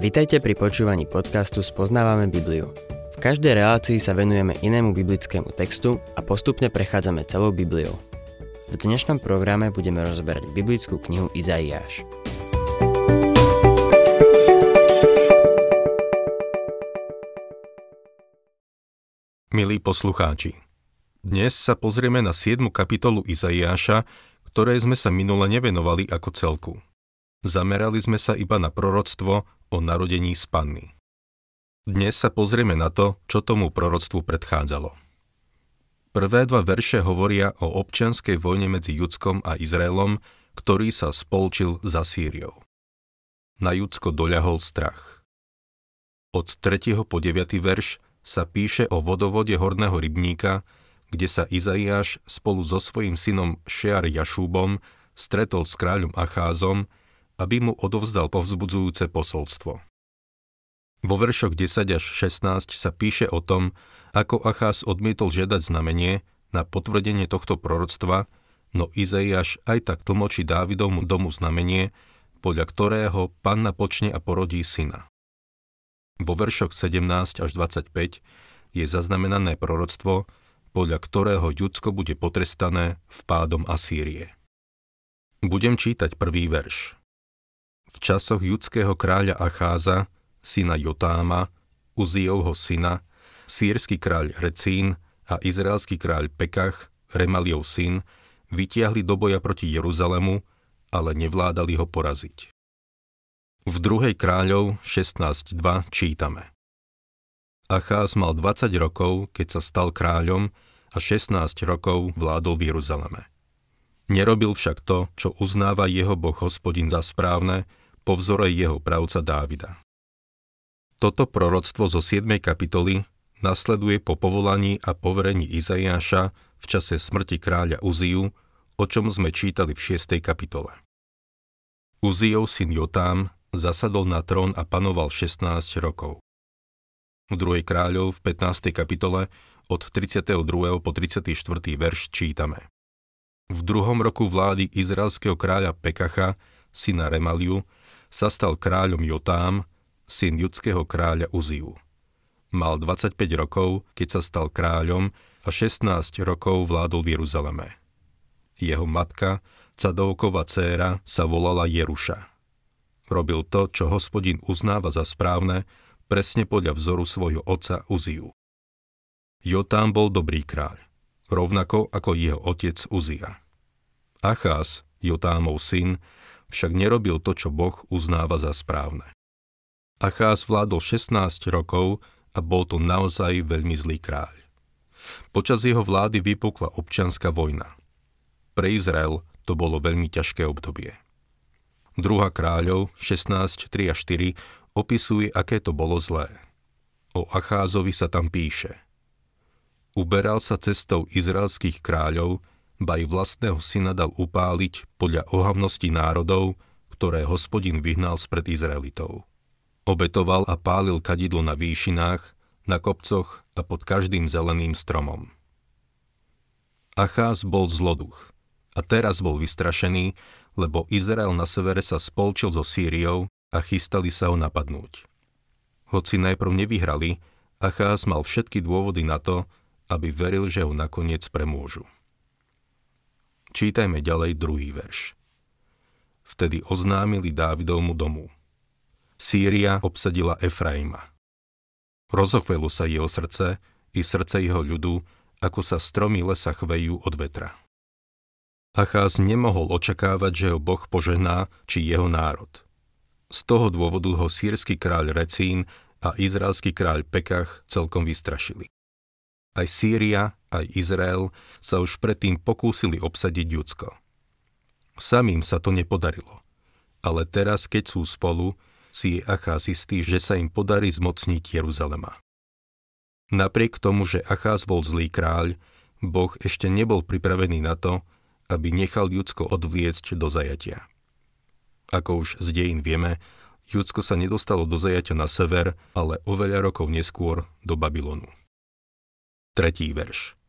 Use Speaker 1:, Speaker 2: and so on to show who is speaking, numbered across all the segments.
Speaker 1: Vitajte pri počúvaní podcastu Spoznávame Bibliu. V každej relácii sa venujeme inému biblickému textu a postupne prechádzame celou Bibliou. V dnešnom programe budeme rozberať biblickú knihu Izaiáš.
Speaker 2: Milí poslucháči, dnes sa pozrieme na 7. kapitolu Izaiáša, ktoré sme sa minule nevenovali ako celku. Zamerali sme sa iba na proroctvo o narodení z panny. Dnes sa pozrieme na to, čo tomu proroctvu predchádzalo. Prvé dva verše hovoria o občianskej vojne medzi Judskom a Izraelom, ktorý sa spolčil za Sýriou. Na Judsko doľahol strach. Od 3. po 9. verš sa píše o vodovode horného rybníka, kde sa Izaiáš spolu so svojím synom Šear Jašúbom stretol s kráľom Acházom aby mu odovzdal povzbudzujúce posolstvo. Vo veršoch 10 až 16 sa píše o tom, ako Achás odmietol žiadať znamenie na potvrdenie tohto proroctva, no Izaiáš aj tak tlmočí Dávidovmu domu znamenie, podľa ktorého panna počne a porodí syna. Vo veršoch 17 až 25 je zaznamenané proroctvo, podľa ktorého Judsko bude potrestané vpádom Asýrie. Budem čítať prvý verš. V časoch judského kráľa Acháza, syna Jotáma, Uzijovho syna, sírsky kráľ Recín a izraelský kráľ Pekach, Remaliov syn, vytiahli do boja proti Jeruzalemu, ale nevládali ho poraziť. V druhej kráľov 16.2 čítame. Acház mal 20 rokov, keď sa stal kráľom a 16 rokov vládol v Jeruzaleme. Nerobil však to, čo uznáva jeho boh hospodin za správne, po vzore jeho pravca Dávida. Toto proroctvo zo 7. kapitoly nasleduje po povolaní a poverení Izaiáša v čase smrti kráľa Uziu, o čom sme čítali v 6. kapitole. Uzijov syn Jotám zasadol na trón a panoval 16 rokov. V 2. kráľov v 15. kapitole od 32. po 34. verš čítame. V druhom roku vlády izraelského kráľa Pekacha, syna Remaliu, sa stal kráľom Jotám, syn judského kráľa Uziu. Mal 25 rokov, keď sa stal kráľom a 16 rokov vládol v Jeruzaleme. Jeho matka, Cadovkova dcéra, sa volala Jeruša. Robil to, čo hospodin uznáva za správne, presne podľa vzoru svojho otca Uziu. Jotám bol dobrý kráľ, rovnako ako jeho otec Uzia. Achás, Jotámov syn, však nerobil to, čo Boh uznáva za správne. Achás vládol 16 rokov a bol to naozaj veľmi zlý kráľ. Počas jeho vlády vypukla občianská vojna. Pre Izrael to bolo veľmi ťažké obdobie. Druhá kráľov 16, 3 a 4 opisuje, aké to bolo zlé. O Acházovi sa tam píše. Uberal sa cestou izraelských kráľov, ba i vlastného syna dal upáliť podľa ohavnosti národov, ktoré hospodin vyhnal spred Izraelitov. Obetoval a pálil kadidlo na výšinách, na kopcoch a pod každým zeleným stromom. Acház bol zloduch a teraz bol vystrašený, lebo Izrael na severe sa spolčil so Sýriou a chystali sa ho napadnúť. Hoci najprv nevyhrali, Acház mal všetky dôvody na to, aby veril, že ho nakoniec premôžu. Čítajme ďalej druhý verš. Vtedy oznámili Dávidovmu domu. Sýria obsadila Efraima. Rozochvelo sa jeho srdce i srdce jeho ľudu, ako sa stromy lesa chvejú od vetra. Acház nemohol očakávať, že ho Boh požehná, či jeho národ. Z toho dôvodu ho sírsky kráľ Recín a izraelský kráľ Pekach celkom vystrašili. Aj Sýria, aj Izrael sa už predtým pokúsili obsadiť Judsko. Samým sa to nepodarilo. Ale teraz, keď sú spolu, si je Acház istý, že sa im podarí zmocniť Jeruzalema. Napriek tomu, že Acház bol zlý kráľ, Boh ešte nebol pripravený na to, aby nechal Judsko odviesť do zajatia. Ako už z dejín vieme, Judsko sa nedostalo do zajatia na sever, ale oveľa rokov neskôr do Babylonu. Tretí verš.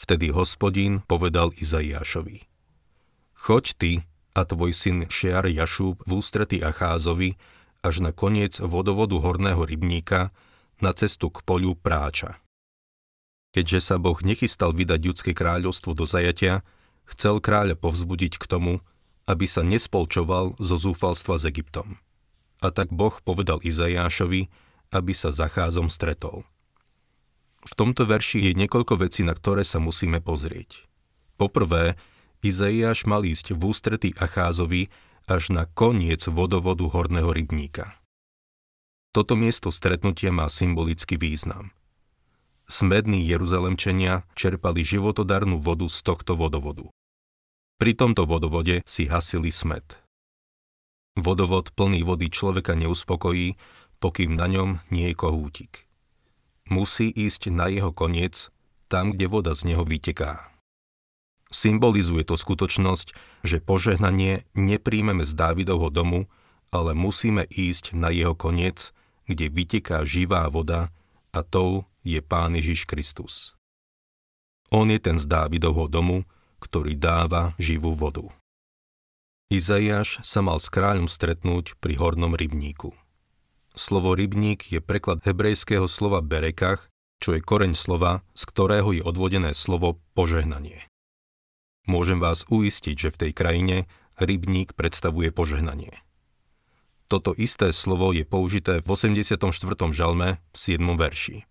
Speaker 2: Vtedy hospodín povedal Izaiášovi. Choď ty a tvoj syn Šear Jašúb v ústrety Acházovi až na koniec vodovodu horného rybníka na cestu k poliu práča. Keďže sa Boh nechystal vydať ľudské kráľovstvo do zajatia, chcel kráľa povzbudiť k tomu, aby sa nespolčoval zo zúfalstva s Egyptom. A tak Boh povedal Izajášovi, aby sa zacházom stretol. V tomto verši je niekoľko vecí, na ktoré sa musíme pozrieť. Poprvé, Izaiáš mal ísť v ústretí Acházovi až na koniec vodovodu horného rybníka. Toto miesto stretnutia má symbolický význam. Smední Jeruzalemčania čerpali životodarnú vodu z tohto vodovodu. Pri tomto vodovode si hasili smed. Vodovod plný vody človeka neuspokojí, pokým na ňom nie je kohútik musí ísť na jeho koniec, tam, kde voda z neho vyteká. Symbolizuje to skutočnosť, že požehnanie nepríjmeme z Dávidovho domu, ale musíme ísť na jeho koniec, kde vyteká živá voda a tou je Pán Ježiš Kristus. On je ten z Dávidovho domu, ktorý dáva živú vodu. Izaiáš sa mal s kráľom stretnúť pri hornom rybníku. Slovo rybník je preklad hebrejského slova berekach, čo je koreň slova, z ktorého je odvodené slovo požehnanie. Môžem vás uistiť, že v tej krajine rybník predstavuje požehnanie. Toto isté slovo je použité v 84. žalme v 7. verši.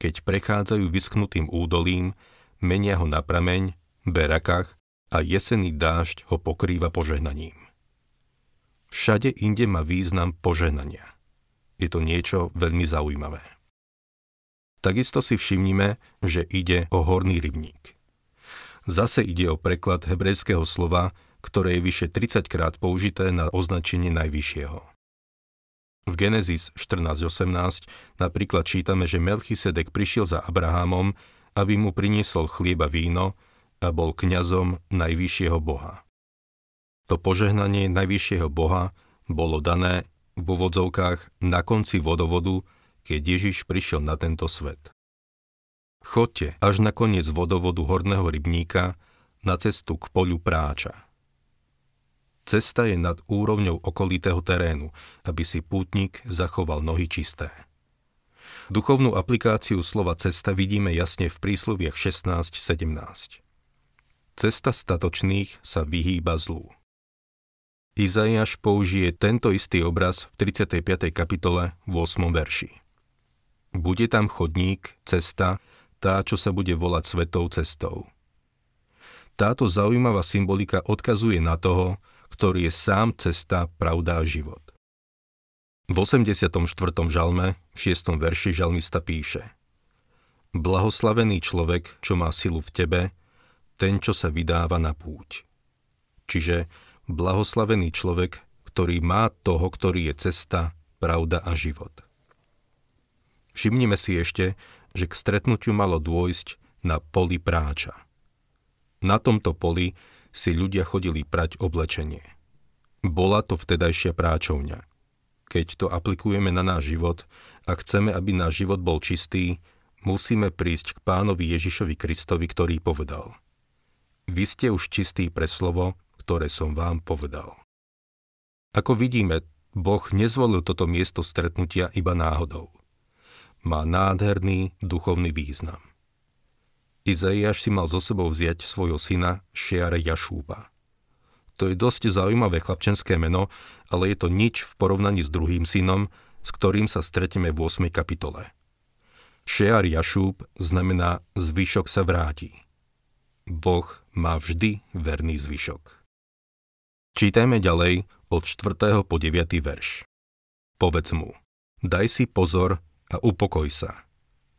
Speaker 2: Keď prechádzajú vysknutým údolím, menia ho na prameň, berakách a jesený dážď ho pokrýva požehnaním. Všade inde má význam požehnania. Je to niečo veľmi zaujímavé. Takisto si všimnime, že ide o horný rybník. Zase ide o preklad hebrejského slova, ktoré je vyše 30 krát použité na označenie najvyššieho. V Genesis 14.18 napríklad čítame, že Melchisedek prišiel za Abrahamom, aby mu priniesol chlieba víno a bol kňazom najvyššieho Boha. To požehnanie najvyššieho Boha bolo dané v úvodzovkách na konci vodovodu, keď Ježiš prišiel na tento svet. Chodte až na koniec vodovodu horného rybníka na cestu k poľu práča. Cesta je nad úrovňou okolitého terénu, aby si pútnik zachoval nohy čisté. Duchovnú aplikáciu slova cesta vidíme jasne v prísloviach 16-17. Cesta statočných sa vyhýba zlu. Izaiáš použije tento istý obraz v 35. kapitole v 8. verši. Bude tam chodník, cesta, tá, čo sa bude volať svetou cestou. Táto zaujímavá symbolika odkazuje na toho, ktorý je sám cesta, pravda a život. V 84. žalme, v 6. verši žalmista píše Blahoslavený človek, čo má silu v tebe, ten, čo sa vydáva na púť. Čiže blahoslavený človek, ktorý má toho, ktorý je cesta, pravda a život. Všimnime si ešte, že k stretnutiu malo dôjsť na poli práča. Na tomto poli si ľudia chodili prať oblečenie. Bola to vtedajšia práčovňa. Keď to aplikujeme na náš život a chceme, aby náš život bol čistý, musíme prísť k pánovi Ježišovi Kristovi, ktorý povedal Vy ste už čistí pre slovo, ktoré som vám povedal. Ako vidíme, Boh nezvolil toto miesto stretnutia iba náhodou. Má nádherný duchovný význam. Izaiáš si mal zo sebou vziať svojho syna Šiare Jašúba. To je dosť zaujímavé chlapčenské meno, ale je to nič v porovnaní s druhým synom, s ktorým sa stretneme v 8. kapitole. Šear Jašúb znamená zvyšok sa vráti. Boh má vždy verný zvyšok. Čítajme ďalej od 4. po 9. verš. Povedz mu, daj si pozor a upokoj sa.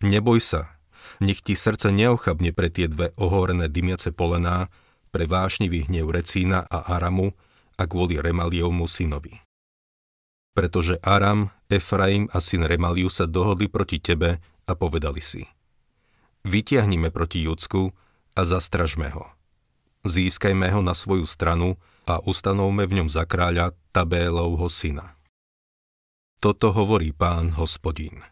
Speaker 2: Neboj sa, nech ti srdce neochabne pre tie dve ohorené dymiace polená, pre vášnivý hnev Recína a Aramu a kvôli Remaliovmu synovi. Pretože Aram, Efraim a syn Remaliu sa dohodli proti tebe a povedali si Vytiahnime proti Judsku a zastražme ho. Získajme ho na svoju stranu a ustanovme v ňom za kráľa Tabélovho syna. Toto hovorí pán hospodín.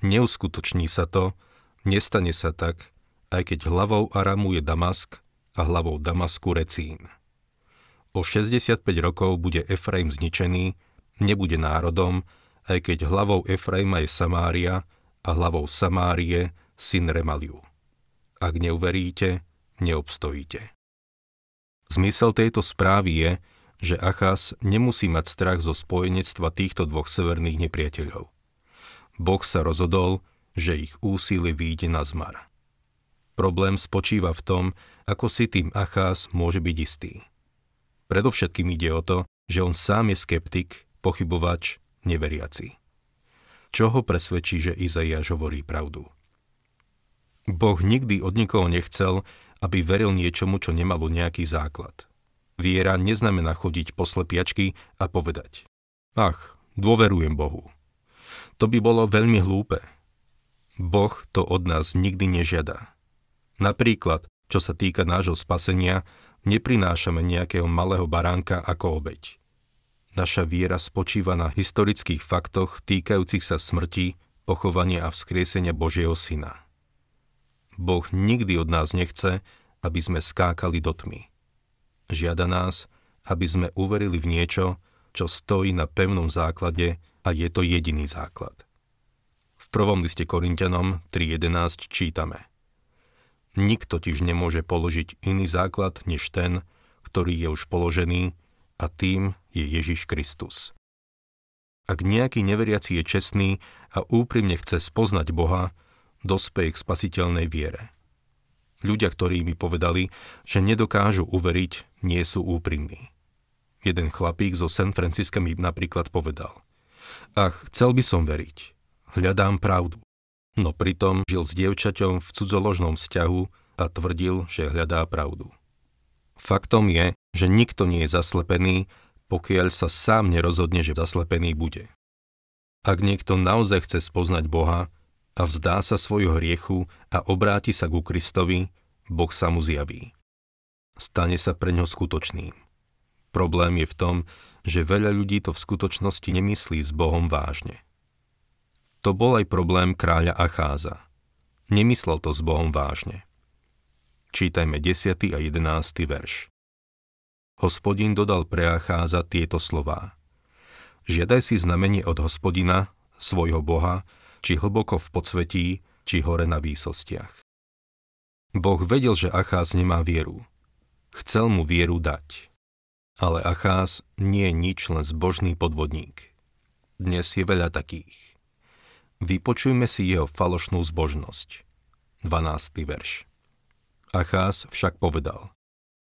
Speaker 2: Neuskutoční sa to, nestane sa tak, aj keď hlavou Aramu je Damask a hlavou Damasku Recín. O 65 rokov bude Efraim zničený, nebude národom, aj keď hlavou Efraima je Samária a hlavou Samárie syn Remaliu. Ak neuveríte, neobstojíte. Zmysel tejto správy je, že Achaz nemusí mať strach zo spojenectva týchto dvoch severných nepriateľov. Boh sa rozhodol, že ich úsilie výjde na zmar. Problém spočíva v tom, ako si tým Achás môže byť istý. Predovšetkým ide o to, že on sám je skeptik, pochybovač, neveriaci. Čo ho presvedčí, že Izaiáš hovorí pravdu? Boh nikdy od nikoho nechcel, aby veril niečomu, čo nemalo nejaký základ. Viera neznamená chodiť po slepiačky a povedať Ach, dôverujem Bohu. To by bolo veľmi hlúpe. Boh to od nás nikdy nežiada. Napríklad, čo sa týka nášho spasenia, neprinášame nejakého malého baránka ako obeď. Naša viera spočíva na historických faktoch týkajúcich sa smrti, pochovania a vzkriesenia Božieho Syna. Boh nikdy od nás nechce, aby sme skákali do tmy. Žiada nás, aby sme uverili v niečo, čo stojí na pevnom základe a je to jediný základ. V prvom liste Korintianom 3.11 čítame – Nik totiž nemôže položiť iný základ než ten, ktorý je už položený a tým je Ježiš Kristus. Ak nejaký neveriaci je čestný a úprimne chce spoznať Boha, dospeje k spasiteľnej viere. Ľudia, ktorí mi povedali, že nedokážu uveriť, nie sú úprimní. Jeden chlapík zo San Francisca mi napríklad povedal Ach, chcel by som veriť. Hľadám pravdu. No pritom žil s dievčaťom v cudzoložnom vzťahu a tvrdil, že hľadá pravdu. Faktom je, že nikto nie je zaslepený, pokiaľ sa sám nerozhodne, že zaslepený bude. Ak niekto naozaj chce spoznať Boha a vzdá sa svojho hriechu a obráti sa ku Kristovi, Boh sa mu zjaví. Stane sa pre ňo skutočným. Problém je v tom, že veľa ľudí to v skutočnosti nemyslí s Bohom vážne. To bol aj problém kráľa Acháza. Nemyslel to s Bohom vážne. Čítajme 10. a 11. verš. Hospodin dodal pre Acháza tieto slová. Žiadaj si znamenie od hospodina, svojho Boha, či hlboko v podsvetí, či hore na výsostiach. Boh vedel, že Acház nemá vieru. Chcel mu vieru dať. Ale Acház nie je nič len zbožný podvodník. Dnes je veľa takých. Vypočujme si jeho falošnú zbožnosť. 12. verš. Achás však povedal,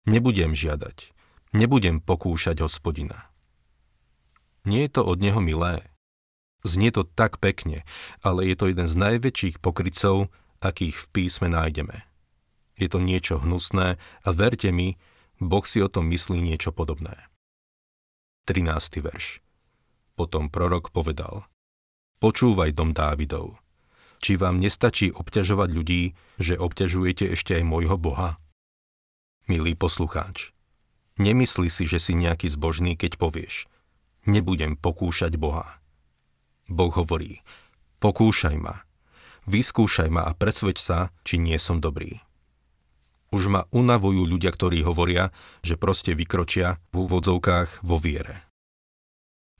Speaker 2: nebudem žiadať, nebudem pokúšať hospodina. Nie je to od neho milé. Znie to tak pekne, ale je to jeden z najväčších pokrycov, akých v písme nájdeme. Je to niečo hnusné a verte mi, Boh si o tom myslí niečo podobné. 13. verš. Potom prorok povedal – Počúvaj, dom Dávidov. Či vám nestačí obťažovať ľudí, že obťažujete ešte aj môjho Boha? Milý poslucháč, nemyslí si, že si nejaký zbožný, keď povieš nebudem pokúšať Boha. Boh hovorí, pokúšaj ma, vyskúšaj ma a presveď sa, či nie som dobrý. Už ma unavujú ľudia, ktorí hovoria, že proste vykročia v úvodzovkách vo viere.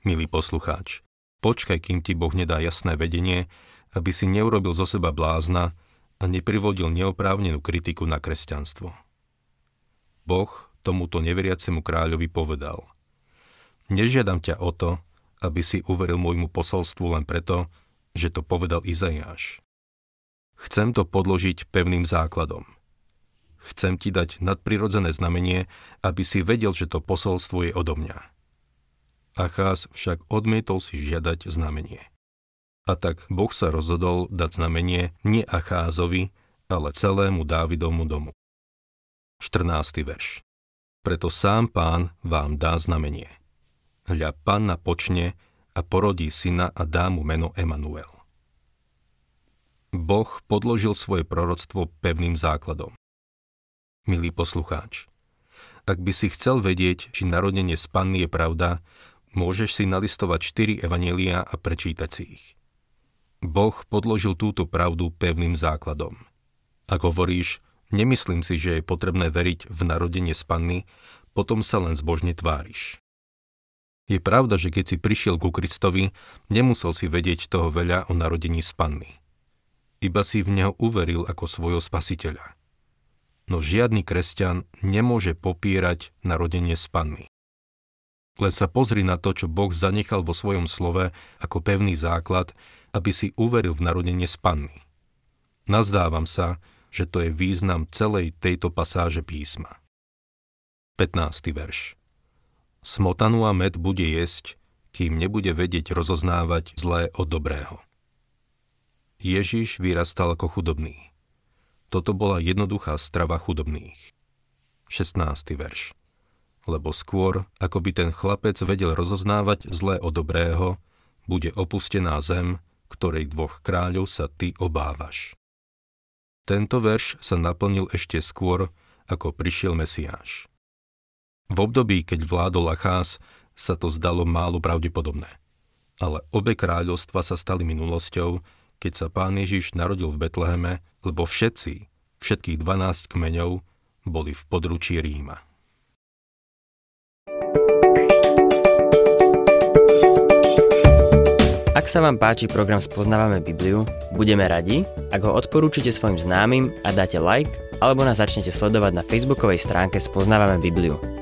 Speaker 2: Milý poslucháč, Počkaj, kým ti Boh nedá jasné vedenie, aby si neurobil zo seba blázna a neprivodil neoprávnenú kritiku na kresťanstvo. Boh tomuto neveriacemu kráľovi povedal Nežiadam ťa o to, aby si uveril môjmu posolstvu len preto, že to povedal Izaiáš. Chcem to podložiť pevným základom. Chcem ti dať nadprirodzené znamenie, aby si vedel, že to posolstvo je odo mňa. Acház však odmietol si žiadať znamenie. A tak Boh sa rozhodol dať znamenie nie Acházovi, ale celému Dávidovmu domu. 14. verš. Preto sám pán vám dá znamenie. Hľa panna počne a porodí syna a dá mu meno Emanuel. Boh podložil svoje proroctvo pevným základom. Milý poslucháč, ak by si chcel vedieť, či narodenie z panny je pravda, Môžeš si nalistovať 4 evanielia a prečítať si ich. Boh podložil túto pravdu pevným základom. Ak hovoríš, nemyslím si, že je potrebné veriť v narodenie z panny, potom sa len zbožne tváriš. Je pravda, že keď si prišiel ku Kristovi, nemusel si vedieť toho veľa o narodení z panny. Iba si v neho uveril ako svojho spasiteľa. No žiadny kresťan nemôže popierať narodenie z panny. Len sa pozri na to, čo Boh zanechal vo svojom slove ako pevný základ, aby si uveril v narodenie z panny. Nazdávam sa, že to je význam celej tejto pasáže písma. 15. verš Smotanu a med bude jesť, kým nebude vedieť rozoznávať zlé od dobrého. Ježiš vyrastal ako chudobný. Toto bola jednoduchá strava chudobných. 16. verš Lebo skôr, ako by ten chlapec vedel rozoznávať zlé od dobrého, bude opustená zem, ktorej dvoch kráľov sa ty obávaš. Tento verš sa naplnil ešte skôr, ako prišiel Mesiáš. V období, keď vládol Achás, sa to zdalo málo pravdepodobné. Ale obe kráľovstva sa stali minulosťou, keď sa pán Ježiš narodil v Betleheme, lebo všetci, všetkých 12 kmeňov, boli v područí Ríma.
Speaker 1: Ak sa vám páči program Spoznávame Bibliu, budeme radi, ak ho odporúčite svojim známym a dáte like, alebo nás začnete sledovať na facebookovej stránke Spoznávame Bibliu